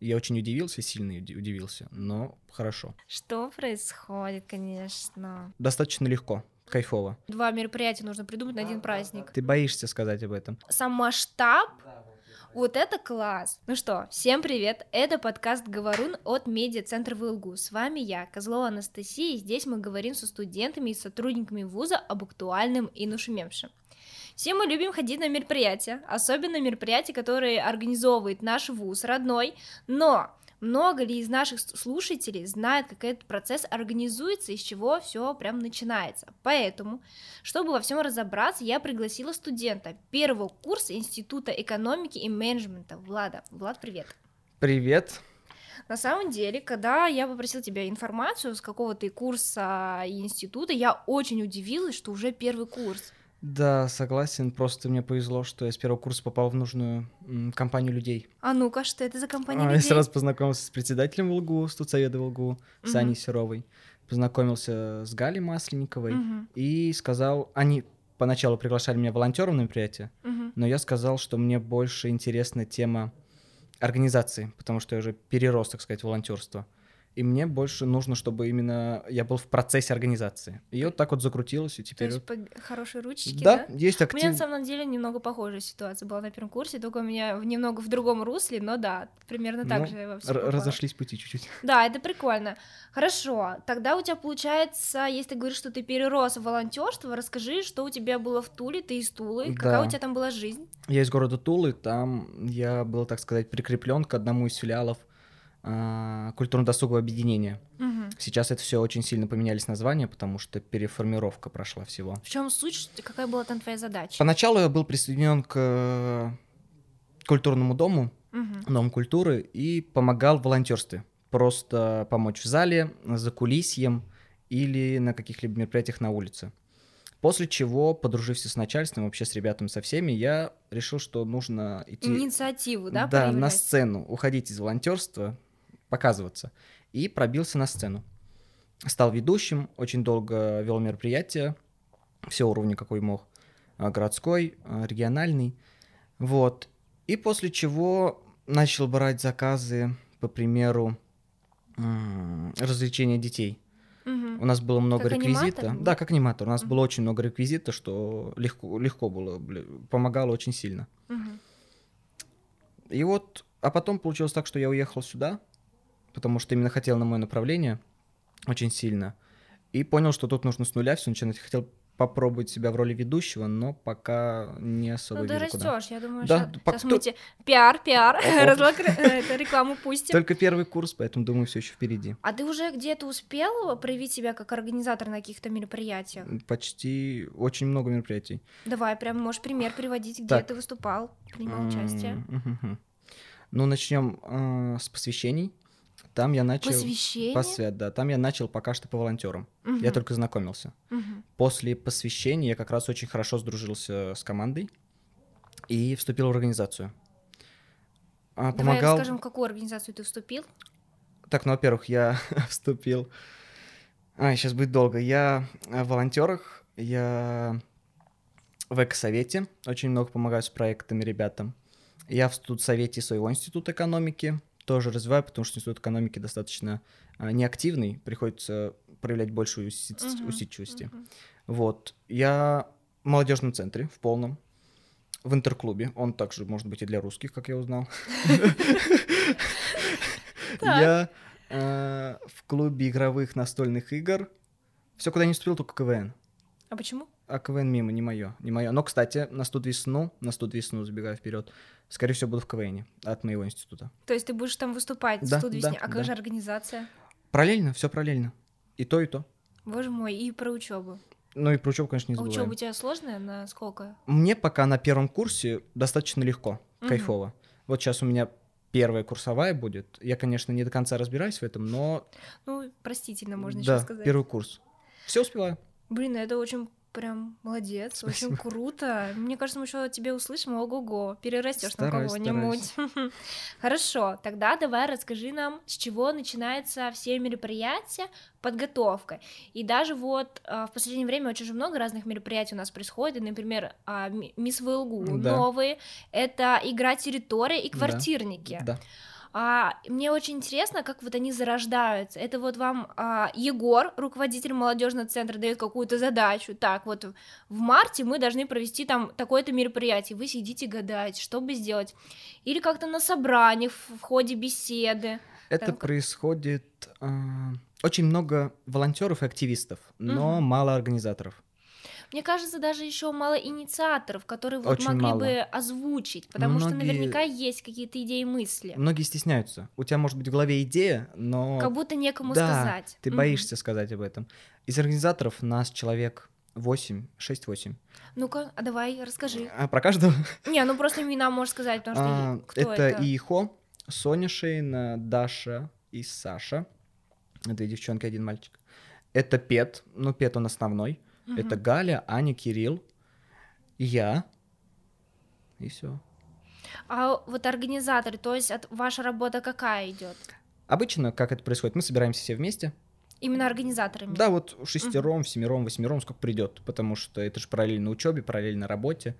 Я очень удивился, сильно уди- удивился, но хорошо. Что происходит, конечно. Достаточно легко, кайфово. Два мероприятия нужно придумать на один праздник. Ты боишься сказать об этом? Сам масштаб, вот это класс. Ну что, всем привет, это подкаст «Говорун» от медиа-центра ВЛГУ. С вами я, Козлова Анастасия, и здесь мы говорим со студентами и сотрудниками вуза об актуальном и нашумевшем. Все мы любим ходить на мероприятия, особенно мероприятия, которые организовывает наш вуз родной, но много ли из наших слушателей знает, как этот процесс организуется и с чего все прям начинается? Поэтому, чтобы во всем разобраться, я пригласила студента первого курса Института экономики и менеджмента Влада. Влад, привет. Привет. На самом деле, когда я попросила тебя информацию с какого-то курса и института, я очень удивилась, что уже первый курс. Да, согласен. Просто мне повезло, что я с первого курса попал в нужную м, компанию людей. А ну-ка, что это за компания А, людей? Я сразу познакомился с председателем ВЛГУ, студсовета ВЛГУ, с Аней Серовой. Познакомился с Галей Масленниковой Мгм, и сказал... Они поначалу приглашали меня волонтером на мероприятие, мгм. но я сказал, что мне больше интересна тема организации, потому что я уже перерос, так сказать, волонтерство. И мне больше нужно, чтобы именно я был в процессе организации. И вот так вот закрутилось, и То теперь... есть по хорошей ручечке, да, да? есть У меня актив... на самом деле немного похожая ситуация была на первом курсе, только у меня немного в другом русле, но да, примерно так Ну, же во разошлись пути чуть-чуть. Да, это прикольно. Хорошо, тогда у тебя получается, если ты говоришь, что ты перерос в волонтерство, расскажи, что у тебя было в Туле, ты из Тулы, какая Да. у тебя там была жизнь? Я из города Тулы, там я был, так сказать, прикреплен к одному из филиалов а, культурно-досугового объединения. Мгм. Сейчас это все очень сильно поменялись названия, потому что переформировка прошла всего. В чем суть, какая была там твоя задача? Поначалу я был присоединен к культурному дому, Мгм. Дом культуры, и помогал в волонтерстве. Просто помочь в зале, за кулисьем или на каких-либо мероприятиях на улице. После чего, подружившись с начальством, вообще с ребятами, со всеми, я решил, что нужно идти Инициативу, да, да, на проявлять? сцену, уходить из волонтерства, показываться. И пробился на сцену. Стал ведущим, очень долго вел мероприятия, все уровни, какой мог. А, Городской, а, региональный. Вот. И после чего начал брать заказы, по примеру, развлечения детей. Мгм. У нас было много Как реквизита. аниматор? Да, как аниматор. У нас Мгм. было очень много реквизита, что легко, легко было, помогало очень сильно. Мгм. И вот, а потом получилось так, что я уехал сюда, потому что именно хотел на мое направление очень сильно. И понял, что тут нужно с нуля все начинать. Хотел попробовать себя в роли ведущего, но пока не особо Ну, ты куда. растешь, я думаю, Да, что пок- сейчас мы тебе пиар, пиар, это рекламу пустим. Только первый курс, поэтому думаю, все еще впереди. А ты уже где-то успел проявить себя как организатор на каких-то мероприятиях? Почти очень много мероприятий. Давай, прям можешь пример приводить, где ты выступал, принимал участие. Ну, начнем с посвящений. Там я начал... Посвящение? Посвят, да. Там я начал пока что по волонтерам. Я Мгм, только знакомился. мгм. После посвящения я как раз очень хорошо сдружился с командой и вступил в организацию. А, Давай помогал. расскажем, в какую организацию ты вступил. Так, ну, во-первых, я вступил. А, сейчас будет долго. Я э, в волонтерах, я в экосовете, очень много помогаю с проектами ребятам. Я в студсовете своего института экономики тоже развиваю, потому что институт экономики достаточно а, неактивный, приходится проявлять большую уси- Мгм, усидчивости. мгм. Вот. Я в молодежном центре, в полном. В интерклубе. Он также может быть и для русских, как я узнал. Я э, в клубе игровых настольных игр. Все, куда не вступил, только КВН. А почему? А КВН мимо, не мое, не мое. Но, кстати, на студ весну, на студ весну, забегая вперед, скорее всего, буду в КВН от моего института. То есть ты будешь там выступать Да, в студии да, «Весне». А как да. же организация? Параллельно, все параллельно. И то, и то. Боже мой, и про учебу. Ну и про учебу, конечно, не А забываем. учеба у тебя сложная? На сколько? Мне пока на первом курсе достаточно легко, Мгм. кайфово. Вот сейчас у меня первая курсовая будет. Я, конечно, не до конца разбираюсь в этом, но Ну, простительно, можно да, еще сказать. первый курс. Все успеваю. Блин, это очень прям молодец, Спасибо. очень круто. Мне кажется, мы еще от тебя услышим, ого-го, перерастешь на кого-нибудь. Хорошо, тогда давай расскажи нам, с чего начинается все мероприятия, подготовка. И даже вот а, в последнее время очень же много разных мероприятий у нас происходит, например, а, Ми- Мисс ВЛГУ, Да. новые, это игра территория и Да. квартирники. Да. А, мне очень интересно, как вот они зарождаются. Это вот вам а, Егор, руководитель молодежного центра, дает какую-то задачу. Так, вот в марте мы должны провести там такое-то мероприятие. Вы сидите гадаете, что бы сделать. Или как-то на собраниях в ходе беседы. Это Там- происходит а, очень много волонтеров и активистов, но Мгм. мало организаторов. Мне кажется, даже еще мало инициаторов, которые вот Очень могли мало. бы озвучить, потому что Многие- наверняка есть какие-то идеи и мысли. Многие стесняются. У тебя может быть в голове идея, но Как будто некому да, сказать. ты Мгм. боишься сказать об этом. Из организаторов нас человек 8, 6-8. Ну-ка, а давай, расскажи. А про каждого? Не, ну просто имена можешь сказать, потому что А, кто это, это? Ихо, Соня Шейна, Даша и Саша. Две девчонки, один мальчик. Это Пет, ну Пет он основной. Мгм. Это Галя, Аня, Кирилл, я. И все. А вот организаторы, то есть от- ваша работа какая идет? Обычно, как это происходит, мы собираемся все вместе. Именно организаторами. Да, вот шестером, семером, восьмером, сколько придет, потому что это же параллельно учебе, параллельно работе.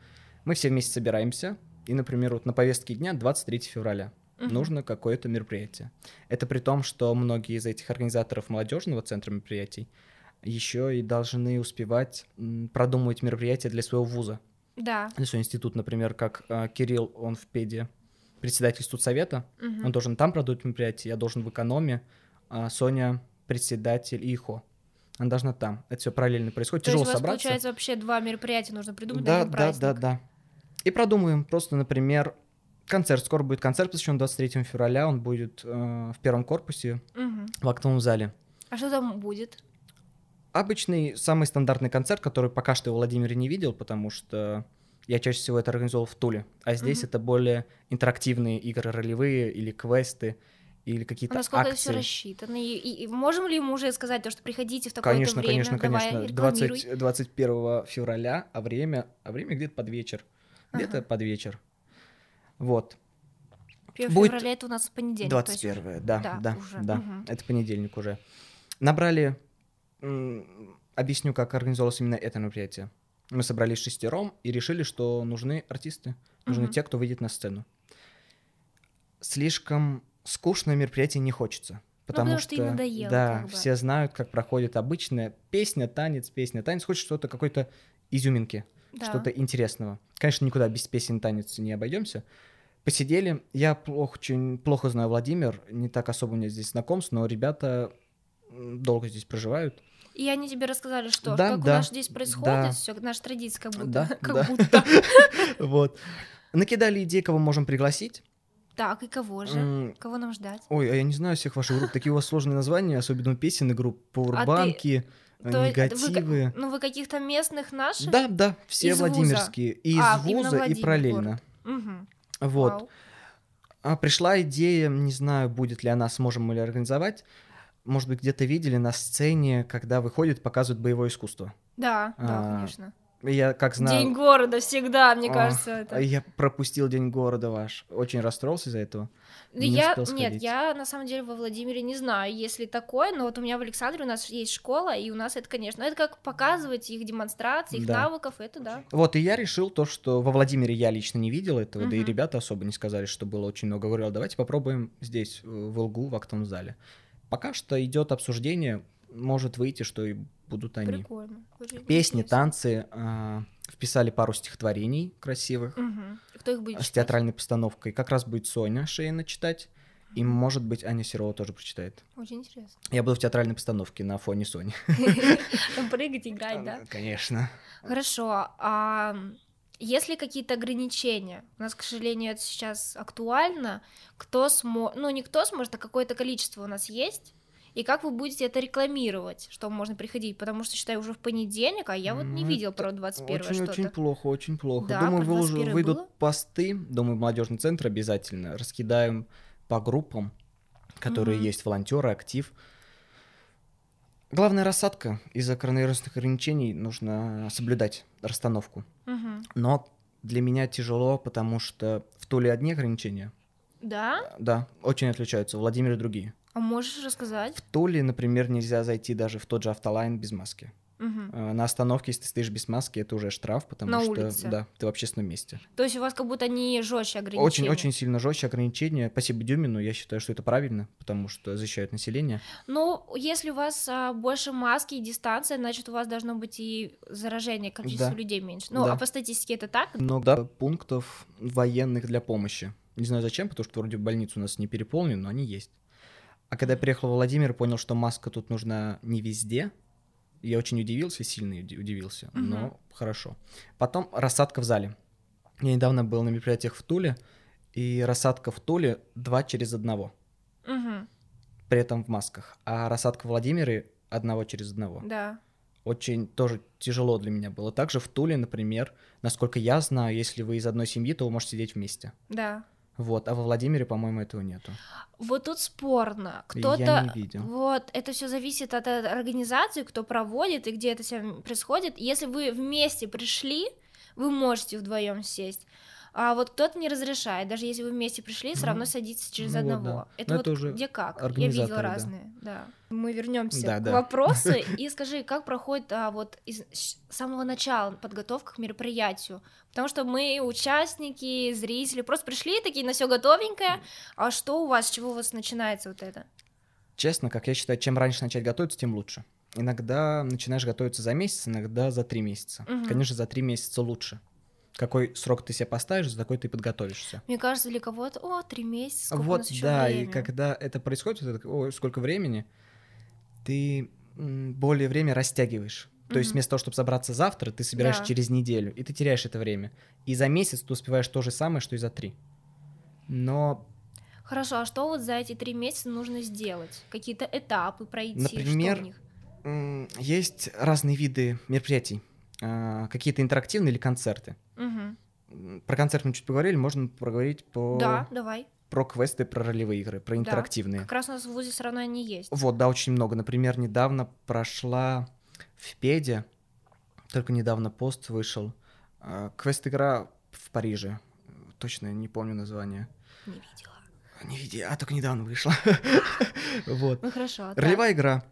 Мы все вместе собираемся, и, например, вот на повестке дня 23 февраля Мгм. нужно какое-то мероприятие. Это при том, что многие из этих организаторов молодежного центра мероприятий еще и должны успевать продумывать мероприятия для своего вуза. Да. Для своего института, например, как а, Кирилл, он в педе председатель студсовета, Мгм. он должен там продумать мероприятие, я должен в экономе, а Соня председатель ИХО. Она должна там. Это все параллельно происходит. То Тяжело есть у вас, собраться. получается, вообще два мероприятия нужно придумать да, да, праздник. да, да. И продумаем просто, например, концерт. Скоро будет концерт, посвящен 23 февраля. Он будет э, в первом корпусе Мгм. в актовом зале. А что там будет? Обычный, самый стандартный концерт, который пока что я в Владимире не видел, потому что я чаще всего это организовал в Туле. А здесь Мгм. это более интерактивные игры ролевые или квесты, или А какие-то насколько это акции. все рассчитано? И, и- и можем ли мы уже сказать то, что приходите в такое-то Конечно, время? конечно, конечно. 20, 21 февраля, а время, а время где-то под вечер. Где-то Ага. под вечер. Вот. 1 будет февраля это у нас понедельник. то есть 21 да, да, да, уже, да. мгм. Это понедельник уже. Набрали, объясню, как организовалось именно это мероприятие. Мы собрались шестером и решили, что нужны артисты, нужны Мгм. те, кто выйдет на сцену. Слишком скучное мероприятие не хочется. Потому, Ну, потому что им надоело, да, как бы. все знают, как проходит обычная песня, танец, песня, танец. Хочется что-то какой-то изюминки, Да. что-то интересного. Конечно, никуда без песен танец не обойдемся. Посидели. Я плохо, очень плохо знаю Владимир, не так особо у меня здесь знакомств, но ребята долго здесь проживают. И они тебе рассказали, что Да, как у да, нас здесь происходит, да. все, наша традиция как будто. Да, как да. будто. Вот. Накидали идеи, кого можем пригласить. Так, и кого же? М, Кого нам ждать? Ой, а я не знаю всех ваших групп. Такие у вас сложные названия, особенно у песен и групп. Пауэрбанки, э, есть вы ка- негативы. ну, вы каких-то местных наших? Да, да, все Из вуза? владимирские. И из А, вуза, и параллельно. Мгм. Вот. Вау. А пришла идея, не знаю, будет ли она, сможем мы ли организовать. Может быть, где-то видели на сцене, когда выходит, показывают боевое искусство. Да, да, А, конечно. И Я как знаю... День города всегда, мне Ох, кажется, это. Я пропустил День города ваш. Очень расстроился из-за этого. Ну, не я, нет, я на самом деле во Владимире не знаю, есть ли такое, но вот у меня в Александре у нас есть школа, и у нас это, конечно, это как показывать их демонстрации, их Да. навыков, это да. Вот, и я решил то, что во Владимире я лично не видел этого, да и ребята особо не сказали, что было очень много. Говорил, давайте попробуем здесь, в ЛГУ, в актовом зале. Пока что идет обсуждение, может выйти, что и будут они. Прикольно. Очень Песни, интересно. танцы, а, вписали пару стихотворений красивых Мгм. Кто их будет с читать? театральной постановкой. Как раз будет Соня Шейна читать, и, может быть, Аня Серова тоже прочитает. Очень интересно. Я буду в театральной постановке на фоне Сони. Прыгать, играть, да? Конечно. Хорошо. А есть ли какие-то ограничения? У нас, к сожалению, это сейчас актуально. Кто сможет... Ну, не кто сможет, а какое-то количество у нас есть. И как вы будете это рекламировать, что можно приходить? Потому что, считай, уже в понедельник, а я вот не видел про 21 Очень, что-то. очень плохо, очень плохо. Да, думаю, выложу- 21 выйдут было? посты, думаю, молодежный центр обязательно. Раскидаем по группам, которые Мгм. есть, волонтеры, актив. Главная рассадка. Из-за коронавирусных ограничений нужно соблюдать расстановку. Мгм. Но для меня тяжело, потому что в Туле одни ограничения. Да? Да, очень отличаются. В Владимире другие. А можешь рассказать? В Туле, например, нельзя зайти даже в тот же автолайн без маски. Э, На остановке, если ты стоишь без маски, это уже штраф, потому На что улице. да, ты в общественном месте. То есть у вас как будто не жестче ограничения. Очень-очень сильно жестче ограничения. Спасибо Дюмину, я считаю, что это правильно, потому что защищают население. Ну, если у вас а, больше маски и дистанция, значит, у вас должно быть и заражение, количество Да. людей меньше. Ну, Да. а по статистике это так? Много пунктов военных для помощи. Не знаю зачем, потому что вроде больниц у нас не переполнены, но они есть. А когда я приехал в Владимир, понял, что маска тут нужна не везде. Я очень удивился, сильно уди- удивился, Мгм. но хорошо. Потом рассадка в зале. Я недавно был на мероприятиях в Туле, и рассадка в Туле два через одного, Мгм. при этом в масках. А рассадка в Владимире одного через одного. Да. Очень тоже тяжело для меня было. Также в Туле, например, насколько я знаю, если вы из одной семьи, то вы можете сидеть вместе. Да. Вот, а во Владимире, по-моему, этого нету. Вот тут спорно. Я Кто-то... не видел. Вот, это все зависит от организации, кто проводит и где это все происходит. Если вы вместе пришли, вы можете вдвоем сесть. А вот кто-то не разрешает, даже если вы вместе пришли, все Ну, равно садитесь через ну вот одного. да. Это Но вот это уже где как. Я видела да. разные, да. Мы вернемся Да, к да. вопросу и скажи, как проходит а, вот из с самого начала подготовка к мероприятию? Потому что мы участники, зрители, просто пришли такие на все готовенькое. А что у вас, с чего у вас начинается вот это? Честно, как я считаю, чем раньше начать готовиться, тем лучше. Иногда начинаешь готовиться за месяц, иногда за три месяца. Мгм. Конечно, за три месяца лучше. Какой срок ты себе поставишь, за такой ты подготовишься. Мне кажется, для кого-то, о, три месяца, сколько у вот, нас еще да, времени. и когда это происходит, это, «Ой, сколько времени, ты более время растягиваешь. То есть Мгм. вместо того, чтобы собраться завтра, ты собираешь Да. через неделю, и ты теряешь это время. И за месяц ты успеваешь то же самое, что и за три. Но, Хорошо, а что вот за эти три месяца нужно сделать? Какие-то этапы пройти? Например, есть разные виды мероприятий. А, Какие-то интерактивные или концерты. М, Про концерт мы чуть поговорили, можно поговорить по... Да, давай. про квесты, про ролевые игры, про интерактивные. Как раз у нас в ВУЗе все равно они есть. Вот, да, очень много. Например, недавно прошла в Педе, только недавно пост вышел, а, квест-игра в Париже. Точно не помню название. Не видела. Не види, а только недавно вышла. Вот. Ну хорошо. так. Ролевая игра.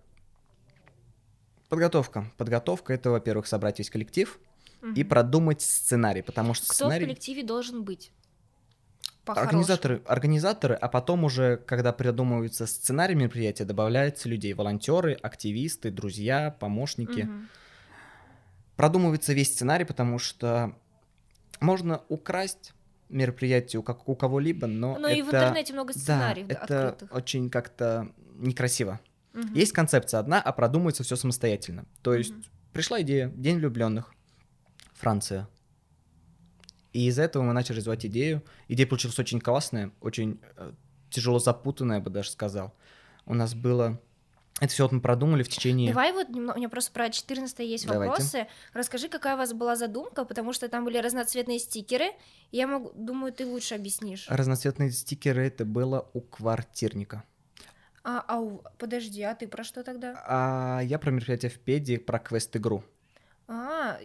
Подготовка. Подготовка — это, во-первых, собрать весь коллектив и Мгм. продумать сценарий, потому что Кто в сценарий... коллективе должен быть? Организаторы, организаторы, а потом уже, когда придумывается сценарий мероприятия, добавляется людей, волонтеры, активисты, друзья, помощники. Мгм. Продумывается весь сценарий, потому что можно украсть мероприятие у, как, у кого-либо, но Но это... и в интернете много да, сценариев да, это открытых. очень как-то некрасиво. Мгм. Есть концепция одна, а продумывается все самостоятельно. То есть Мгм. пришла идея, День влюбленных, Франция. И из-за этого мы начали развивать идею. Идея получилась очень классная, очень э, тяжело запутанная, я бы даже сказал. У нас было... Это все вот мы продумали в течение... Давай вот у меня просто про 14 есть Давайте. вопросы. Расскажи, какая у вас была задумка, потому что там были разноцветные стикеры. Я могу, думаю, ты лучше объяснишь. Разноцветные стикеры это было у квартирника. А, а у- подожди, а ты про что тогда? А я про мероприятие в Педе, про квест-игру. А,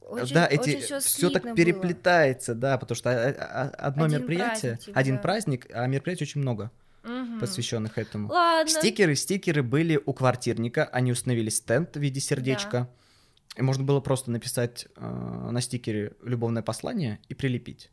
очень, да, очень эти всё все так слитно было. переплетается, да, потому что а, а, одно Один мероприятие, праздник, типа, один да. праздник, а мероприятий очень много, Мгм. посвященных этому. Ладно. Стикеры, стикеры были у квартирника, они установили стенд в виде сердечка. И можно было просто написать э, на стикере любовное послание и прилепить.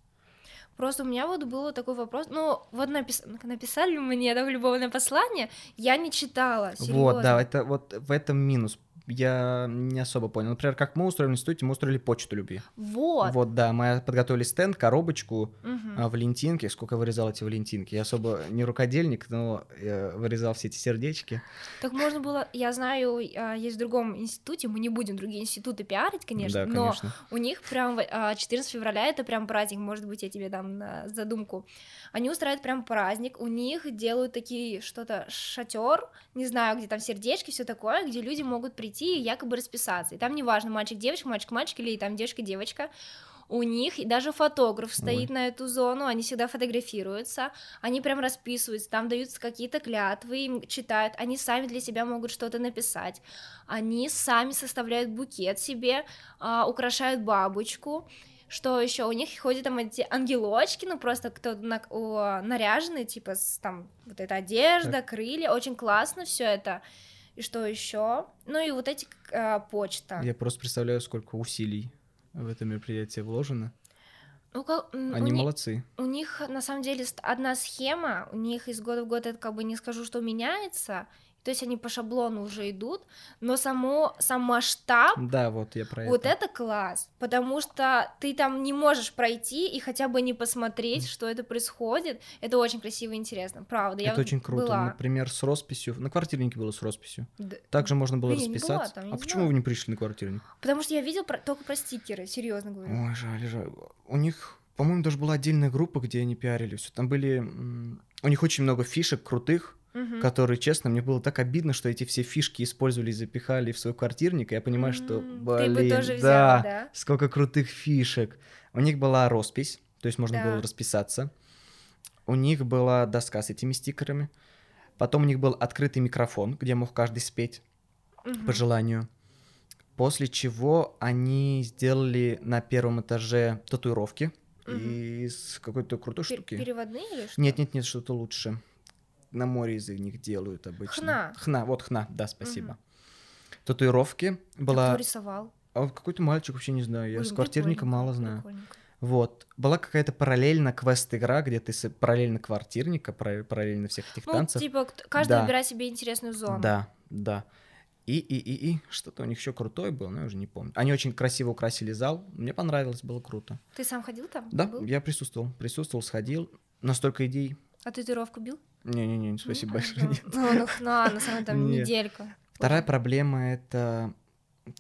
Просто у меня вот был такой вопрос. Ну, вот напис- написали мне такое любовное послание, я не читала. Вот, да, это вот в этом минус. Я не особо понял. Например, как мы устроили в институте, мы устроили почту любви. Вот. Вот, да, мы подготовили стенд, коробочку, а, валентинки. Сколько я вырезал эти валентинки? Я особо не рукодельник, но я вырезал все эти сердечки. Так можно было, я знаю, а, есть в другом институте, мы не будем другие институты пиарить, конечно, да, но конечно. у них прям а, 14 февраля это прям праздник, может быть, я тебе дам на задумку. Они устраивают прям праздник, у них делают такие что-то шатер, не знаю, где там сердечки, все такое, где люди могут прийти и якобы расписаться. И там неважно, мальчик-девочка, мальчик-мальчик или там девочка-девочка. У них и даже фотограф стоит на эту зону, они всегда фотографируются, они прям расписываются, там даются какие-то клятвы, им читают, они сами для себя могут что-то написать, они сами составляют букет себе, а, украшают бабочку, что еще у них ходят там эти ангелочки, ну просто кто на, о, наряженный, типа с, там вот эта одежда, крылья, очень классно все это. И что еще? Ну и вот эти э, почта. Я просто представляю, сколько усилий в это мероприятие вложено. Ну, как, у Они ни- молодцы. У них на самом деле одна схема, у них из года в год это как бы не скажу, что меняется, то есть они по шаблону уже идут, но само, сам масштаб, Да, вот я про вот это. это класс, потому что ты там не можешь пройти и хотя бы не посмотреть, что это происходит, это очень красиво и интересно, правда. Я Это вот очень круто. была. Например, с росписью. На квартирнике было с росписью. Д- Также можно было Блин, я не была расписаться. там, я а не почему вы не пришли на квартирник? Потому что я видел про- только про стикеры, серьезно говорю. Ой, жаль, жаль. У них, по-моему, даже была отдельная группа, где они пиарили все. Там были... У них очень много фишек крутых, Мгм. которые, честно, мне было так обидно, что эти все фишки использовали и запихали в свой квартирник, и я понимаю, что, блин, Ты бы тоже взял, да, да? сколько крутых фишек. У них была роспись, то есть можно Да. было расписаться. У них была доска с этими стикерами. Потом у них был открытый микрофон, где мог каждый спеть Мгм. по желанию. После чего они сделали на первом этаже татуировки Мгм. из какой-то крутой Пер- штуки. Переводные или что? Нет, нет, нет, что-то лучше. На море из них делают обычно. Хна. Хна, вот хна, да, спасибо. Мгм. Татуировки А была... Кто рисовал? А какой-то мальчик, вообще не знаю, я Ой, с квартирника прикольненько, мало знаю. прикольненько. Вот. Была какая-то параллельно квест-игра, где ты параллельно квартирника, пара- параллельно всех этих Ну, танцев. типа, каждый Да. выбирает себе интересную зону. Да, да. И, и, и, и, что-то у них еще крутое было, но я уже не помню. Они очень красиво украсили зал, мне понравилось, было круто. Ты сам ходил там? Да, Был? я присутствовал, присутствовал, сходил. Настолько идей. А татуировку бил? Не-не-не, спасибо Ну, большое. да. нет. Ну, ну, на, на самом деле, там Нет. неделька. Вторая проблема это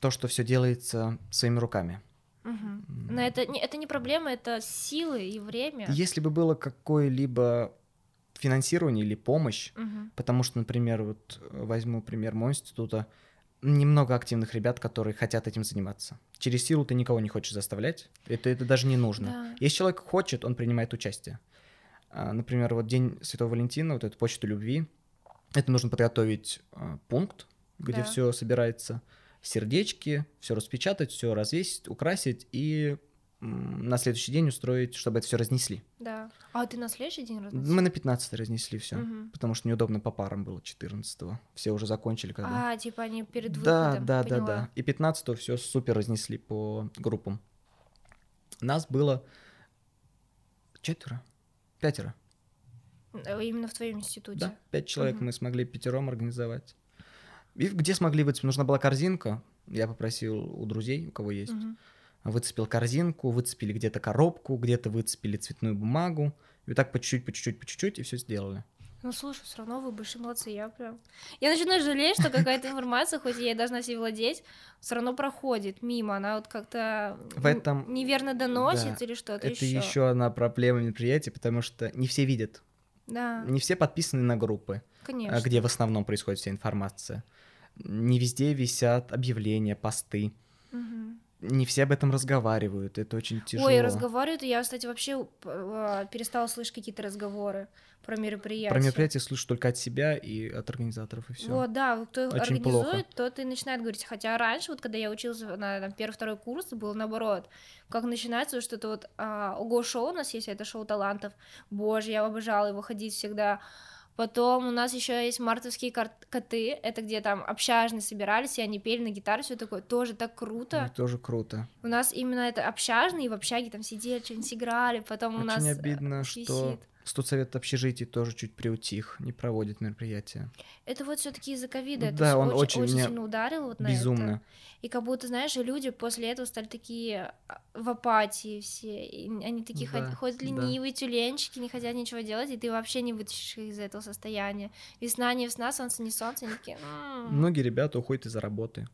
то, что все делается своими руками. Мгм. Но это не, это не проблема, это силы и время. Если бы было какое-либо финансирование или помощь, Мгм. потому что, например, вот э, возьму пример моего института, немного активных ребят, которые хотят этим заниматься. Через силу ты никого не хочешь заставлять, это, это даже не нужно. Да. Если человек хочет, он принимает участие. А, Например, вот День Святого Валентина, вот эту почту любви, это нужно подготовить а, пункт, где Да. все собирается, сердечки, все распечатать, все развесить, украсить и на следующий день устроить, чтобы это все разнесли. Да. А ты на следующий день разносил? Мы на 15 разнесли все, Мгм. потому что неудобно по парам было 14 Все уже закончили когда. А, типа они перед да, выходом. да, да, поняла. да. И 15 все супер разнесли по группам. Нас было четверо, пятеро. Э, Именно в твоем институте. Да, пять человек Мгм. мы смогли пятером организовать. И где смогли выцепить? Нужна была корзинка. Я попросил у друзей, у кого есть. Мгм. Выцепил корзинку, выцепили где-то коробку, где-то выцепили цветную бумагу. И вот так по чуть-чуть, по чуть-чуть, по чуть-чуть, и все сделали. Ну, слушай, все равно вы большие молодцы, я прям... Я начинаю жалеть, что какая-то информация, хоть я и должна себе владеть, все равно проходит мимо, она вот как-то В этом- неверно доносит да, или что-то Это еще. еще одна проблема мероприятия, потому что не все видят. Да, Не все подписаны на группы, а, конечно. где в основном происходит вся информация. Не везде висят объявления, посты. Мгм. Не все об этом разговаривают. Это очень тяжело. Ой, разговаривают, я, кстати, вообще э, перестала слышать какие-то разговоры про мероприятия. Про мероприятие слышу только от себя и от организаторов, и все. Вот, да, кто их Очень организует, плохо. тот и начинает говорить. Хотя раньше, вот когда я училась на первый-второй курс, было наоборот. Как начинается что-то вот а, ого-шоу у нас есть, это шоу талантов. Боже, я обожала его ходить всегда. Потом у нас еще есть мартовские коты, это где там общажные собирались, и они пели на гитаре, все такое, тоже так круто. тоже круто. У нас именно это общажные, и в общаге там сидели, что-нибудь играли, потом у Очень нас э, обидно, что висит. Студсовет общежитий тоже чуть приутих, не проводит мероприятия. Это вот все-таки из-за ковида, это Да, всё он очень, очень сильно ударил вот на это. Безумно. И как будто, знаешь, люди после этого стали такие а, в апатии все. И они такие Да, ход- ходят да. ленивые, тюленчики, не хотят ничего делать, и ты вообще не вытащишь их из этого состояния. Весна не весна, солнце не солнце, они такие... «М, Многие ребята уходят из-за работы.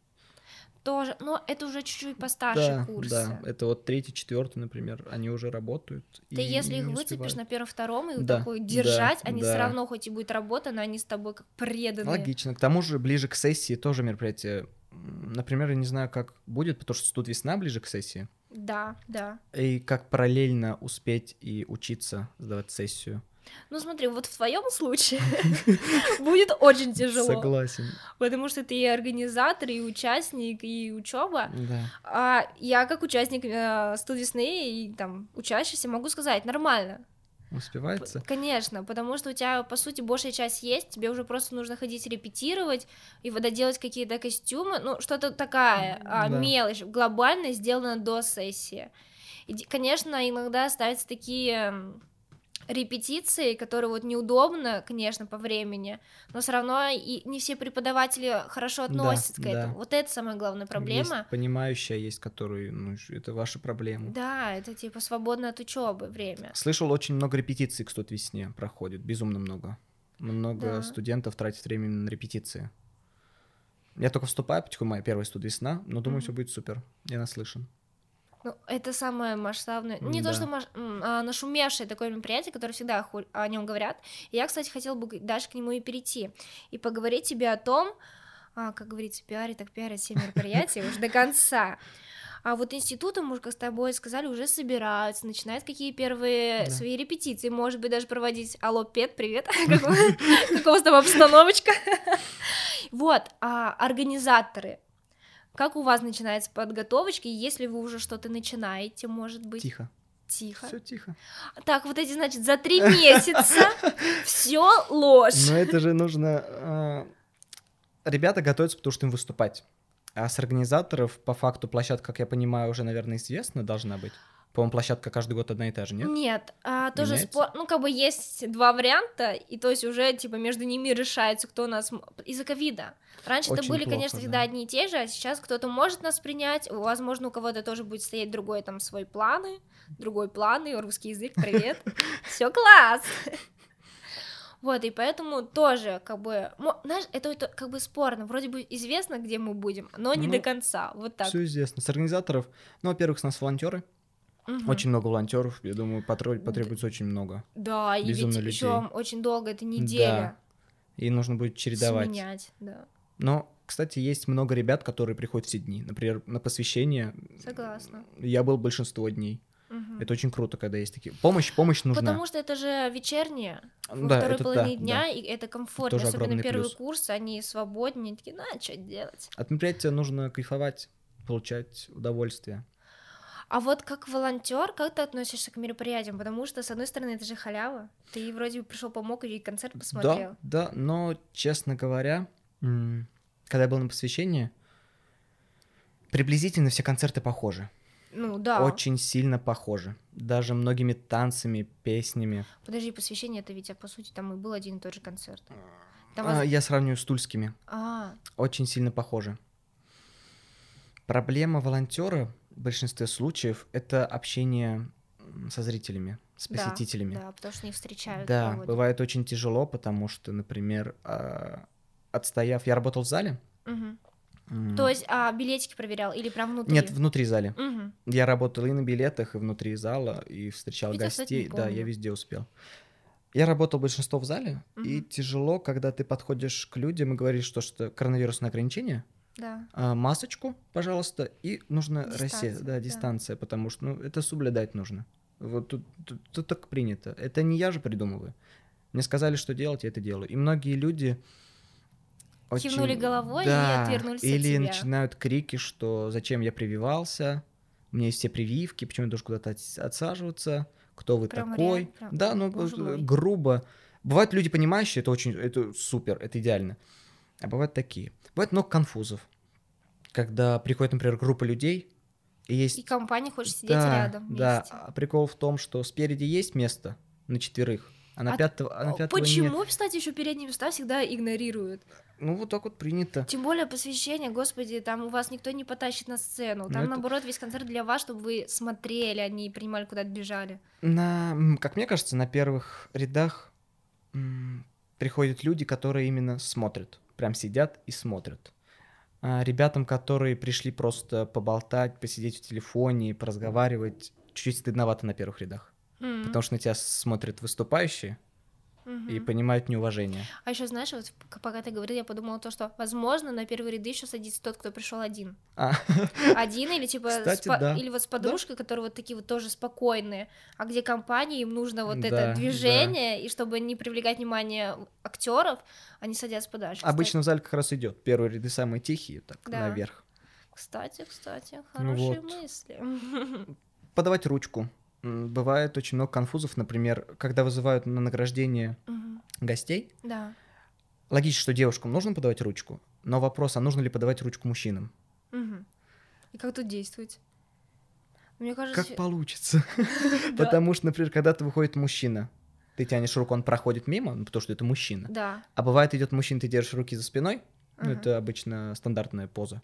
Тоже, но это уже чуть-чуть постарше да, курсы. да. Это вот третий, четвертый, например, они уже работают. Ты и если их выцепишь на первом-втором и вот Да, такой да, держать, они да. все равно, хоть и будет работа, но они с тобой как преданные. Логично. К тому же ближе к сессии тоже мероприятие. Например, я не знаю, как будет, потому что тут весна ближе к сессии. Да, да. И как параллельно успеть и учиться сдавать сессию. Ну смотри, вот в твоем случае будет очень тяжело. Согласен. Потому что ты и организатор, и участник, и учеба. Да. А я как участник э, весны и там учащийся могу сказать, нормально. Успевается? Конечно, потому что у тебя, по сути, большая часть есть, тебе уже просто нужно ходить репетировать и доделать какие-то костюмы, ну, что-то такая а, Да. мелочь, глобально сделано до сессии. И, конечно, иногда ставятся такие репетиции, которые вот неудобно, конечно, по времени, но все равно и не все преподаватели хорошо Да, относятся к да. этому. Вот это самая главная проблема. Есть понимающая, есть которые, ну, это ваши проблемы. Да, это типа свободно от учебы время. Слышал, очень много репетиций к студ весне проходит, безумно много. Много Да. студентов тратит время на репетиции. Я только вступаю, потихоньку моя первая студ весна, но думаю, Мгм. все будет супер. Я наслышан. Ну, это самое масштабное, не Да. то что маш... а, нашумевшее такое мероприятие, которое всегда ху- о нем говорят. И я, кстати, хотела бы дальше к нему и перейти и поговорить тебе о том, а, как говорится, пиарить, так пиарить все мероприятия уже до конца. А вот институты, мы, как с тобой сказали, уже собираются, начинают какие первые Да. свои репетиции, может быть, даже проводить «Алло, Пет, привет!» Какого- Какого там обстановочка? Вот, а организаторы, как у вас начинается подготовочка, если вы уже что-то начинаете, может быть, Тихо. тихо. Все тихо. Так, вот эти, значит, за три месяца все ложь. Но это же нужно... а, Ребята готовятся, потому что им выступать. А с организаторов, по факту, площадка, как я понимаю, уже, наверное, известна должна быть. По-моему, площадка каждый год одна и та же, нет? Нет, а, тоже Меняется? спор, ну как бы есть два варианта, и то есть уже типа между ними решается, кто нас м- из-за ковида. Раньше это Очень были, плохо, конечно, да. всегда одни и те же, а сейчас кто-то может нас принять, возможно, у кого-то тоже будет стоять другой там свой планы, другой планы, русский язык, привет, все класс. Вот, и поэтому тоже, как бы, знаешь, это, это как бы спорно, вроде бы известно, где мы будем, но не Ну, до конца, вот так. Все известно. С организаторов, ну, во-первых, с нас волонтеры. Мгм. Очень много волонтеров. Я думаю, потребуется очень много. Да, и безумно ведь еще людей. очень долго, это неделя. И нужно будет чередовать. Сменять, да. Но, кстати, есть много ребят, которые приходят все дни. Например, на посвящение Согласна. я был большинство дней. Мгм. Это очень круто, когда есть такие. Помощь, помощь нужна. Потому что это же вечернее, во да, второй это половине да, дня, да. и это комфортно, Тоже особенно первый плюс. курс, они свободнее, такие, ну, а что делать? От мероприятия нужно кайфовать, получать удовольствие. А вот как волонтер, как ты относишься к мероприятиям? Потому что, с одной стороны, это же халява. Ты вроде бы пришел помог и концерт посмотрел. Да, да, но, честно говоря, когда я был на посвящении, приблизительно все концерты похожи. Ну да. Очень сильно похожи. Даже многими танцами, песнями. Подожди, посвящение это ведь, а по сути, там и был один и тот же концерт. Там А, воз- Я сравниваю с тульскими. А, Очень сильно похожи. Проблема волонтера в большинстве случаев это общение со зрителями, с да, посетителями. Да, потому что не встречают. Да, проводят. бывает очень тяжело, потому что, например, а, отстояв, я работал в зале. Мгм. м, То есть, а билетики проверял или прям внутри? Нет, внутри зале. Мгм. Я работал и на билетах, и внутри зала, и встречал кстати, гостей. Да, я везде успел. Я работал большинство в зале, и Мгм. тяжело, когда ты подходишь к людям и говоришь, что, что коронавирусное ограничение, Да. а, масочку, пожалуйста, и нужно Дистанция, да, да. дистанция, потому что ну, это соблюдать нужно. Вот тут, тут- тут так принято. Это не я же придумываю. Мне сказали, что делать, я это делаю. И многие люди очень- Кивнули головой и Да, отвернулись от или тебя. начинают крики, что зачем я прививался, у меня есть все прививки, почему я должен куда-то отс- отсаживаться, кто вы Прям такой. реально, прям, да, ну грубо. Бывают люди понимающие, это очень, это супер, это идеально. А бывают такие. Бывает много конфузов. Когда приходит, например, группа людей, и есть... И компания хочет сидеть да, рядом да, вместе. а прикол в том, что спереди есть место на четверых, а на А пятого, а на пятого нет. Почему, кстати, еще передние места всегда игнорируют? Ну, вот так вот принято. Тем более посвящение, господи, там у вас никто не потащит на сцену. Ну, Там, это- наоборот, весь концерт для вас, чтобы вы смотрели, а не принимали, куда-то бежали. На, как мне кажется, на первых рядах м, приходят люди, которые именно смотрят. Прям сидят и смотрят. А ребятам, которые пришли просто поболтать, посидеть в телефоне, поразговаривать, чуть-чуть стыдновато на первых рядах. М, Потому что на тебя смотрят выступающие мгм. и понимают неуважение. А еще, знаешь, вот пока ты говорил, я подумала то, что, возможно, на первые ряды еще садится тот, кто пришел один. А, Один или типа с Кстати, по- да. или вот с подружкой, которые вот такие вот тоже спокойные, а где компания, им нужно вот Да, это движение, и чтобы не привлекать внимание актеров, они садятся подальше. обычно в зале как раз идет. Первые ряды самые тихие, так, Да. наверх. Кстати, кстати, Ну хорошие вот. мысли. Подавать ручку. Бывает очень много конфузов, например, когда вызывают на награждение Мгм. гостей, Да. логично, что девушкам нужно подавать ручку, но вопрос, а нужно ли подавать ручку мужчинам? Мгм. И как тут действовать? Мне кажется... Как получится. Потому что, например, когда ты выходит мужчина, ты тянешь руку, он проходит мимо, ну, потому что это мужчина. Да. А бывает идет мужчина, ты держишь руки за спиной, ну, это обычно стандартная поза.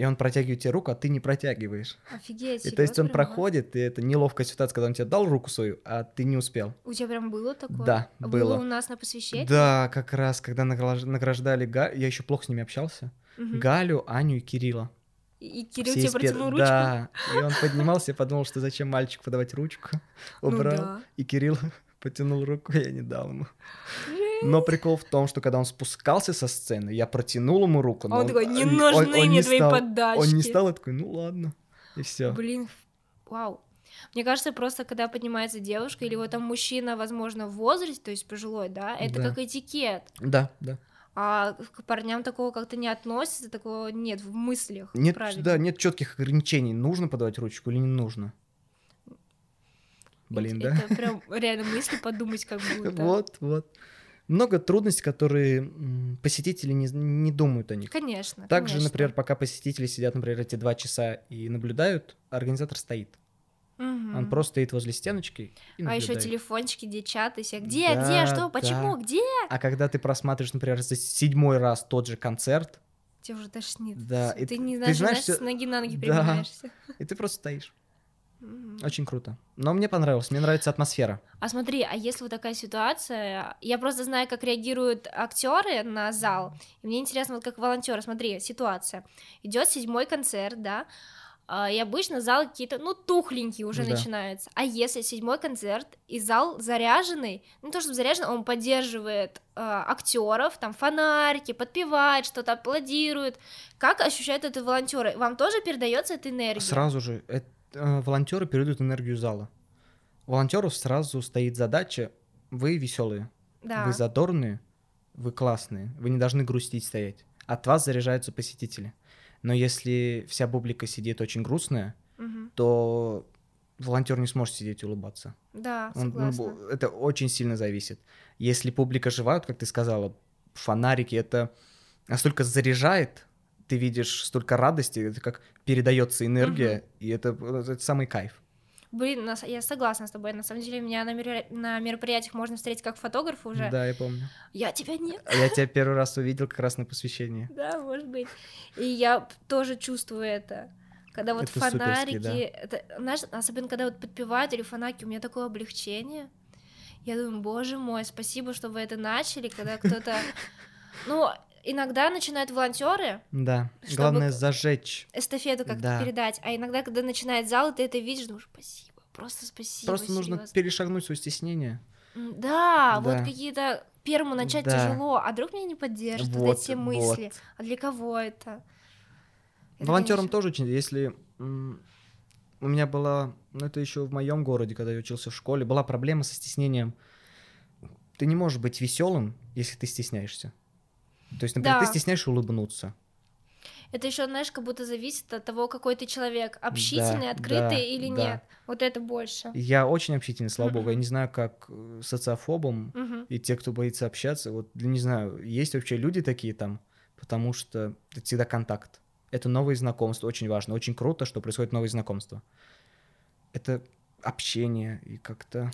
И он протягивает тебе руку, а ты не протягиваешь. Офигеть, И то есть он прям, да? проходит, и это неловкая ситуация, когда он тебе дал руку свою, а ты не успел. У тебя прям было такое? Да, А было. у нас на посвящении? Да, как раз, когда награж- награждали Галю, я еще плохо с ними общался. Мгм. Галю, Аню и Кирилла. И и Кирилл Все тебе из пер- протянул ручку? Да, и он поднимался, я подумал, что зачем мальчику подавать ручку. Ну Убрал. да. И Кирилл потянул руку, я не дал ему. Но прикол в том, что когда он спускался со сцены, я протянул ему руку. Но он такой, «Не он- нужны он- он мне не твои стал- подачки». Он не стал, я такой, ну ладно. И все. Блин, вау. Мне кажется, просто когда поднимается девушка или вот там мужчина, возможно, в возрасте, то есть пожилой, да, это Да. как этикет. Да, да. А к парням такого как-то не относится, такого нет в мыслях. Нет, правильно. да, нет четких ограничений, нужно подавать ручку или не нужно. Блин, да? Это прям реально мысли подумать как будто. Вот, вот. Много трудностей, которые посетители не, не думают о них. Конечно. Также, конечно. например, пока посетители сидят, например, эти два часа и наблюдают, организатор стоит. Мгм. Он просто стоит возле стеночки и А еще телефончики, где чаты, все. Где, Да, где, что, да. почему, где? А когда ты просматриваешь, например, за седьмой раз тот же концерт, Тебе уже тошнит. Да, и ты ты- не ты знаешь, знаешь, знаешь, с ноги на ноги Да. переминаешься. и ты просто стоишь. Очень круто. Но мне понравилось, мне нравится атмосфера. А смотри, а если вот такая ситуация, я просто знаю, как реагируют актеры на зал, и мне интересно, вот как волонтеры, смотри, ситуация. Идет седьмой концерт, да, а, и обычно зал какие-то, ну, тухленькие уже Да. начинаются. А если седьмой концерт, и зал заряженный, ну, то, что заряженный, он поддерживает актеров, там, фонарики, подпевает, что-то аплодирует. Как ощущают это волонтеры? Вам тоже передается эта энергия? Сразу же э, э, волонтеры передают энергию зала. У волонтеров сразу стоит задача: вы веселые, Да. вы задорные, вы классные, вы не должны грустить стоять. От вас заряжаются посетители. Но если вся публика сидит очень грустная, Мгм. то волонтер не сможет сидеть и улыбаться. Да, Он- согласна. бо- это очень сильно зависит. Если публика живая, вот как ты сказала, фонарики, это настолько заряжает, ты видишь столько радости, это как передается энергия, и это, это самый кайф. Блин, я согласна с тобой. На самом деле, меня на, меропри- на мероприятиях можно встретить как фотографа уже. Да, я помню. Я тебя нет. А Я тебя первый раз увидел как раз на посвящении. Да, может быть. И я тоже чувствую это. Когда вот Это фонарики, да. это, знаешь, особенно когда вот подпевают или фонарики, у меня такое облегчение. Я думаю, боже мой, спасибо, что вы это начали, когда кто-то... Ну, иногда начинают волонтеры Да, главное зажечь. эстафету как-то Да. передать, а иногда, когда начинает зал, и ты это видишь, думаешь, спасибо, просто спасибо. Просто нужно серьёзно». перешагнуть свое стеснение. М, Да, вот Да. какие-то первому начать Да. тяжело, а вдруг меня не поддержат вот, Вот, эти мысли, а для кого это? Это, Волонтерам конечно, тоже очень, если у меня была, ну это еще в моем городе, когда я учился в школе, была проблема со стеснением. Ты не можешь быть веселым, если ты стесняешься. То есть, например, Да. ты стесняешься улыбнуться. Это еще, знаешь, как будто зависит от того, какой ты человек, общительный, Да, открытый да, или да. нет. Вот это больше. Я очень общительный, слава богу. Я не знаю, как э, социофобам Мгм. и те, кто боится общаться. Вот, не знаю, есть вообще люди такие там, потому что это всегда контакт. Это новые знакомства, очень важно. Очень круто, что происходит новые знакомства. Это общение и как-то...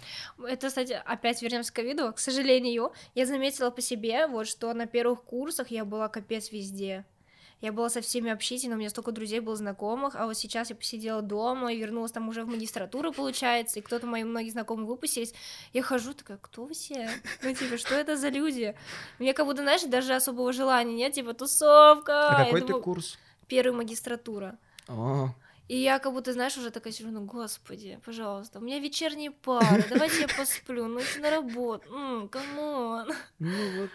Это, кстати, опять вернемся к ковиду. К сожалению, я заметила по себе, вот что на первых курсах я была капец везде. Я была со всеми общительна, у меня столько друзей было знакомых, а вот сейчас я посидела дома и вернулась там уже в магистратуру, получается, и кто-то мои многие знакомые выпустились. Я хожу такая, кто вы все? Ну, типа, что это за люди? Мне как будто, знаешь, даже особого желания нет, типа, тусовка. А Я какой ты думаю, курс? Первая магистратура. О, И я как будто, знаешь, уже такая сижу, ну, господи, пожалуйста, у меня вечерние пары, давайте я посплю, ну, иди на работу, come on. ну вот.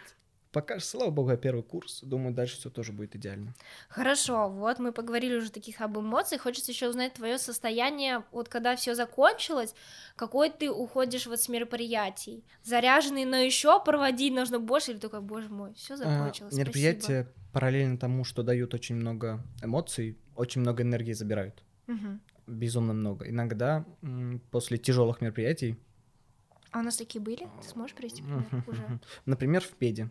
Пока, ж, слава богу, я первый курс. Думаю, дальше все тоже будет идеально. Хорошо, вот мы поговорили уже таких об эмоциях, хочется еще узнать твое состояние, вот когда все закончилось, какой ты уходишь вот с мероприятий, заряженный, но еще проводить нужно больше, или только, боже мой, все А, закончилось, спасибо». мероприятия параллельно тому, что дают очень много эмоций, очень много энергии забирают. Мгм. безумно много. Иногда после тяжелых мероприятий, А у нас такие были? Ты сможешь привести пример уже? например, в Педе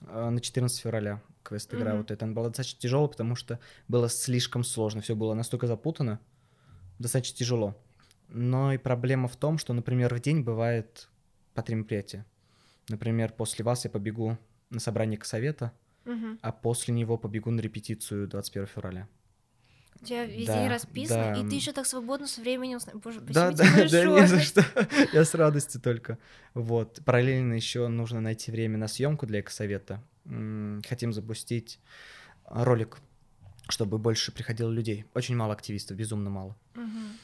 на 14 февраля квест-игра Мгм. вот эта, она была достаточно тяжелая, потому что было слишком сложно, все было настолько запутано, достаточно тяжело. Но и проблема в том, что, например, в день бывает по три мероприятия. Например, после вас я побегу на собрание к совета, Мгм. а после него побегу на репетицию 21 февраля. У тебя весь Да, день расписано, да. и ты еще так свободно со временем... Боже, Да, да, да, не за что. Я с радостью только. Вот. Параллельно еще нужно найти время на съемку для экосовета. Хотим запустить ролик, чтобы больше приходило людей. Очень мало активистов, безумно мало. Мгм.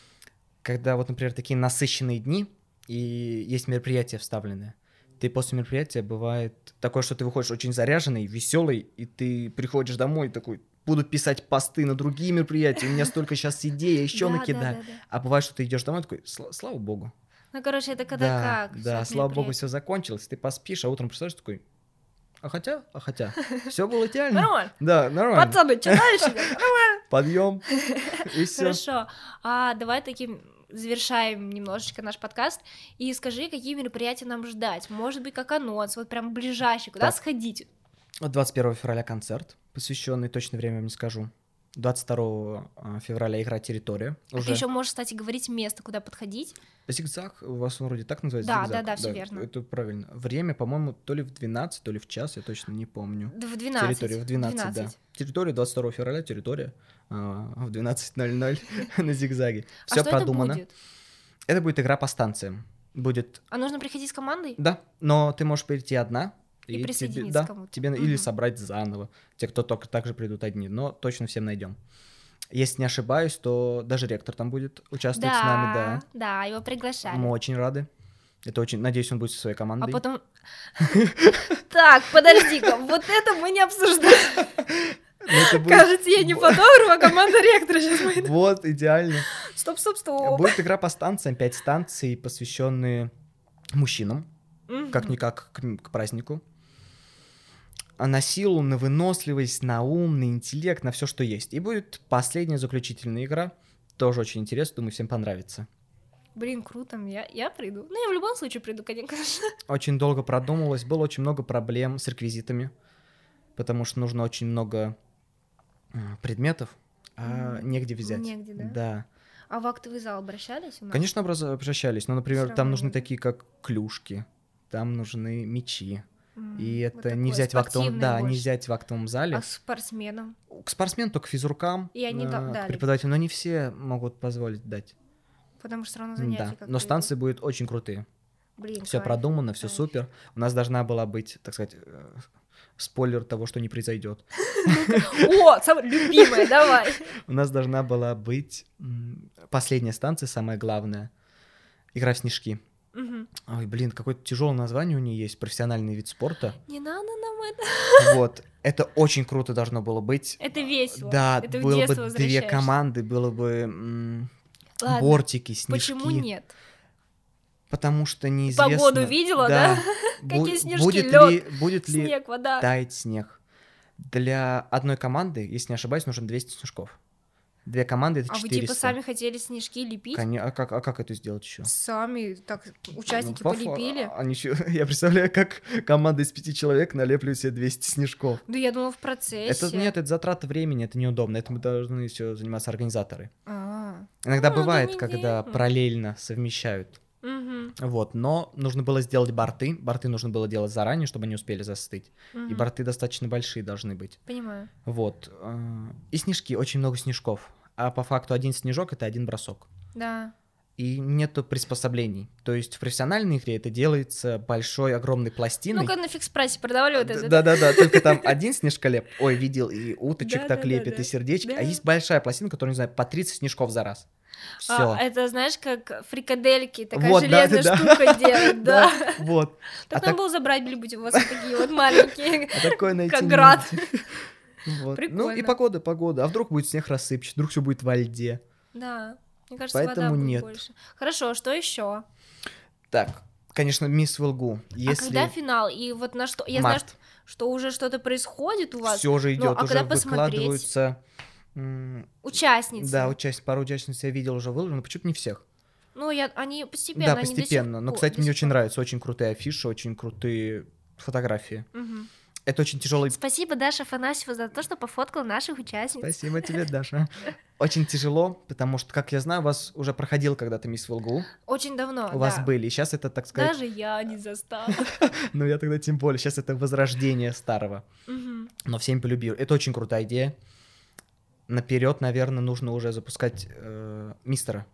Когда вот, например, такие насыщенные дни, и есть мероприятия вставленные, ты после мероприятия бывает такое, что ты выходишь очень заряженный, веселый, и ты приходишь домой такой, буду писать посты на другие мероприятия, у меня столько сейчас идей, я еще Да, да, накидаю. да, да. А бывает, что ты идешь домой такой, «Сла- слава богу. Ну, короче, это когда да, как? да, слава богу, все закончилось, ты поспишь, а утром представляешь такой, а хотя, а хотя, все было идеально. Нормально. Да, нормально. Пацаны, что дальше? Подъем и все. Хорошо. А давай таким завершаем немножечко наш подкаст и скажи, какие мероприятия нам ждать. Может быть, как анонс, вот прям ближайший, куда Так. сходить? 21 февраля концерт, посвященный, точное время вам не скажу. 22 февраля игра «Территория». А Уже ты еще можешь, кстати, говорить место, куда подходить. Зигзаг, у вас вроде так называется? Да, «Зигзаг»? да, да, всё верно. Это правильно. Время, по-моему, то ли в 12, то ли в час, я точно не помню. Да, В 12. Территория в 12, да. Территория 22 февраля, территория а, в 12.00 на Зигзаге. А Все продумано. это будет? Это будет игра по станциям. Будет, А нужно приходить с командой? да, но ты можешь прийти одна. И тебе- присоединиться да, кому-то. тебе на- или собрать заново. Те, кто только так же придут одни, но точно всем найдем. Если не ошибаюсь, то даже ректор там будет участвовать с нами, да. да, его приглашали. Мы очень рады. Это очень, надеюсь, он будет со своей А командой. потом... Так, подожди-ка, вот это мы не обсуждаем. Ну, Кажется, я не фотограф, а команда ректора сейчас будет. Вот, идеально. Стоп, стоп, стоп. Будет игра по станциям, пять станций, посвященные мужчинам, как-никак к празднику. А на силу, на выносливость, на ум, на интеллект, на все, что есть. И будет последняя заключительная игра. Тоже очень интересно, думаю, всем понравится. Блин, круто, я, я приду. Ну, я в любом случае приду, конечно. Очень долго продумывалось, было очень много проблем с реквизитами, потому что нужно очень много м, предметов, а М, негде взять. негде, да? Да. А в актовый зал обращались у нас? Конечно, обращались, но, например, Всё там нужны такие, как клюшки, там нужны мечи. И вот это не взять в актовом, да, не взять в актовом зале. А спортсменам? К спортсменам только физрукам, И они да- э, дали. преподавателям, но не все могут позволить дать. Потому что все равно Да, занятия как но станции будут очень крутые. Блин, Все продумано, все супер. У нас должна была быть, так сказать, э, спойлер того, что не произойдет. О, самая любимая, давай. У нас должна была быть последняя станция, самая главная. Игра в снежки. Мгм. Ой, блин, какое-то тяжелое название у нее есть, профессиональный вид спорта. Не надо нам это. Вот, это очень круто должно было быть. Это весело. Да, это было бы две команды, было бы Ладно, бортики, снежки. Почему нет? Потому что неизвестно. Погоду видела, да? Бу- Какие снежки, будет лёд, ли, будет ли Снег, вода. таять снег? Для одной команды, если не ошибаюсь, нужно 200 снежков. Две команды это А вы 400. типа сами хотели снежки лепить? Коне- А, как, а как это сделать еще? Сами так участники Ну, по полепили? Они ещё- Я представляю, как команда из пяти человек налепливает себе 200 снежков. Да я думала в процессе. Это нет, это затрата времени, это неудобно. Этим должны все заниматься организаторы. А, Иногда Ну, бывает, когда параллельно совмещают. Мгм, Вот, но нужно было сделать борты. Борты нужно было делать заранее, чтобы они успели застыть. И мгм. борты достаточно большие должны быть. Понимаю. Вот. э, И снежки, очень много снежков. А по факту один снежок это один бросок. Да. И нету приспособлений. То есть в профессиональной игре это делается большой, огромной пластиной. Ну-ка на фикс-прайсе продавали вот это. Да-да-да, только там один снежколеп, ой, видел, и уточек так лепит, и сердечки, а есть большая пластина, которая, не знаю, по 30 снежков за раз. Все. А, это знаешь, как фрикадельки, такая Вот, да, железная да, да. штука делает, да. Вот. Так А надо так- было забрать где-нибудь у вас вот такие вот маленькие. А такое найти Как град. Ну и погода, погода. А вдруг будет снег рассыпчет, вдруг все будет во льде. Да. Мне кажется, Поэтому вода будет нет. больше. Хорошо, что еще? Так, конечно, мисс Вилгу. А Если когда финал? И вот на что? Я знаю, март, что, что уже что-то происходит у вас. все же Ну, идет, а уже когда посмотреть? выкладываются м, Участницы. Да, участь, пару участниц я видел уже выложено, но почему-то не всех. Ну, я, они постепенно. да, до сих постепенно. Но, кстати, мне очень нравятся, очень крутые афиши, очень крутые фотографии. Мгм. Это очень тяжелый Спасибо, Даша Афанасьева, за то, что пофоткал наших участниц. Спасибо тебе, Даша. Очень тяжело, потому что, как я знаю, у вас уже проходил когда-то мисс ВЛГУ. Очень давно, У вас да. были. И сейчас это, так сказать, Даже я не застала. ну я тогда тем более, сейчас это возрождение старого. Но всем полюбил. Это очень крутая идея. Наперед, наверное, нужно уже запускать э, мистера.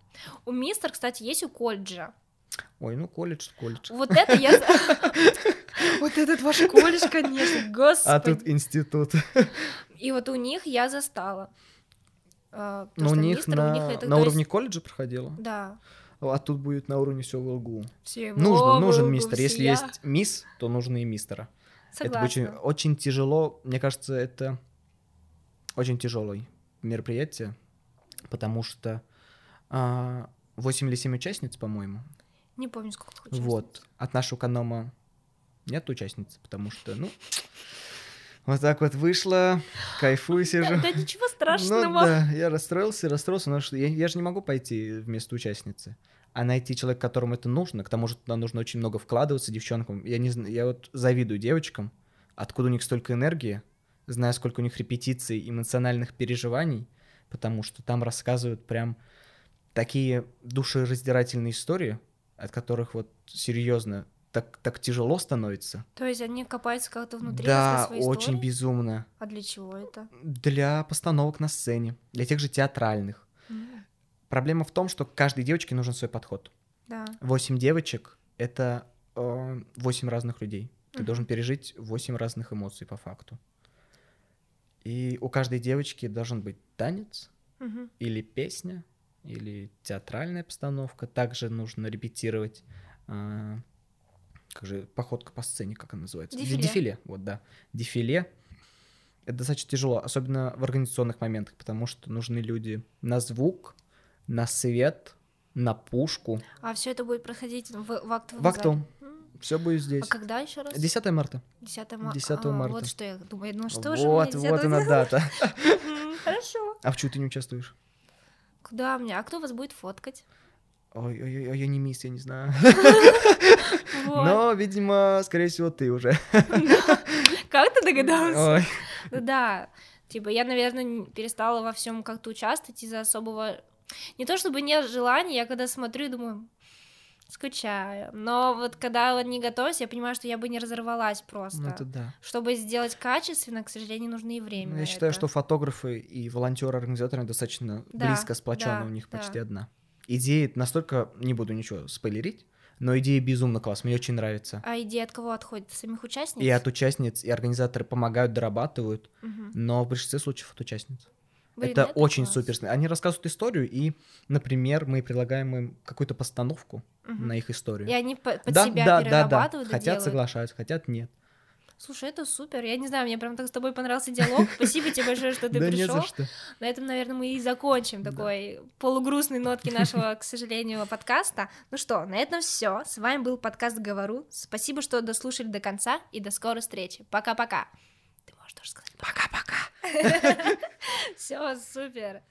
У мистер, кстати, есть у колледжа. Ой, ну колледж, колледж. Вот это я... Вот этот ваш колледж, конечно, А тут господи. институт. И вот у них я застала. Ну, у них на, уровне колледжа проходило. Да. А тут будет на уровне. Всего Нужно, нужен мистер. Если есть мисс, то нужно и мистера. Это очень, Согласна. очень тяжело. Мне кажется, это очень тяжелое мероприятие, потому что а, 8 или 7 участниц, по-моему. Не помню, сколько участниц. Вот. От нашего канома нет участниц, потому что, ну, вот так вот вышло, кайфую сижу. Да, да ничего Ну страшного. да, я расстроился, расстроился, но что я, я же не могу пойти вместо участницы. А найти человека, которому это нужно, к тому же туда нужно очень много вкладываться девчонкам. Я не я вот завидую девочкам, откуда у них столько энергии, знаю, сколько у них репетиций, эмоциональных переживаний, потому что там рассказывают прям такие душераздирательные истории, от которых вот серьезно так, так тяжело становится. То есть они копаются как-то внутри да, своей очень истории? безумно. А для чего это? Для постановок на сцене, для тех же театральных. М, Проблема в том, что каждой девочке нужен свой подход. Да. Восемь девочек — это э, восемь разных людей. Ты Мгм. должен пережить восемь разных эмоций по факту. И у каждой девочки должен быть танец Мгм. или песня, или театральная постановка. Также нужно репетировать э, как же походка по сцене, как она называется? Дефиле. Дефиле, вот да. Дефиле. Это достаточно тяжело, особенно в организационных моментах, потому что нужны люди на звук, на свет, на пушку. А все это будет проходить в, в актовом В актовом. зале? Все будет А здесь. когда еще раз? 10 марта. 10 ма- 10 а, марта. Вот что я думаю. Ну что же вот, мне вот 10 она дата. Хорошо. А в чью ты не участвуешь? Куда мне? А кто вас будет фоткать? Ой, ой, ой, ой, я не мисс, я не знаю. Вот. Но, видимо, скорее всего, ты уже. Как ты догадался? Ну да, типа я, наверное, перестала во всем как-то участвовать из-за особого... Не то чтобы нет желания, я когда смотрю, думаю, скучаю. Но вот когда не готовюсь, я понимаю, что я бы не разорвалась просто. Ну, это да. Чтобы сделать качественно, к сожалению, нужно и время. Ну, Я считаю, это. что фотографы и волонтеры-организаторы достаточно Да, близко сплочены, да, у них да. почти одна. Идея настолько, не буду ничего спойлерить, но идея безумно класс, мне очень нравится. А идея от кого отходит? От самих участниц? И от участниц, и организаторы помогают, дорабатывают, Мгм. но в большинстве случаев от участниц. Блин, это очень класс. супер. Они рассказывают историю, и, например, мы предлагаем им какую-то постановку Мгм. на их историю. И они по- под да, себя да, да, да. перерабатывают и Хотят делают. соглашаются, хотят нет. Слушай, это супер. Я не знаю, мне прям так с тобой понравился диалог. Спасибо тебе большое, что ты да пришел. На этом, наверное, мы и закончим Да. такой полугрустной нотки нашего, к сожалению, подкаста. Ну что, на этом все. С вами был подкаст Говору. Спасибо, что дослушали до конца и до скорой встречи. Пока-пока. Ты можешь тоже сказать пока-пока. Все, супер.